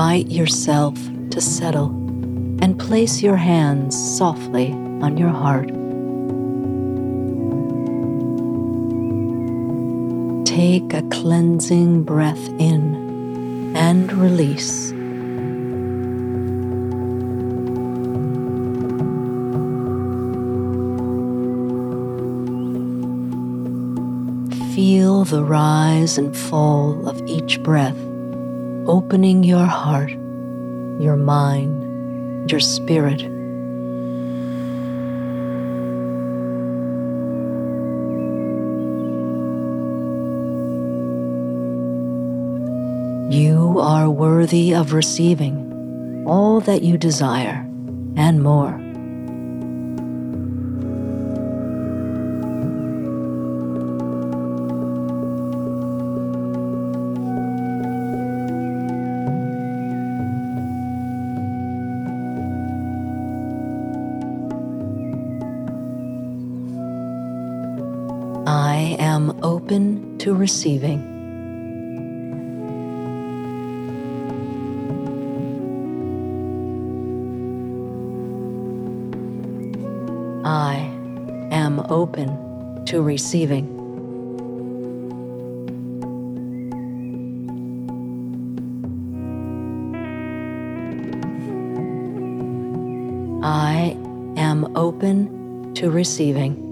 Invite yourself to settle and place your hands softly on your heart. Take a cleansing breath in and release. Feel the rise and fall of each breath opening your heart, your mind, your spirit. You are worthy of receiving all that you desire and more. Am open to receiving. I am open to receiving. I am open to receiving.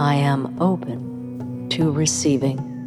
I am open to receiving.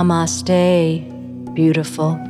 Namaste, beautiful.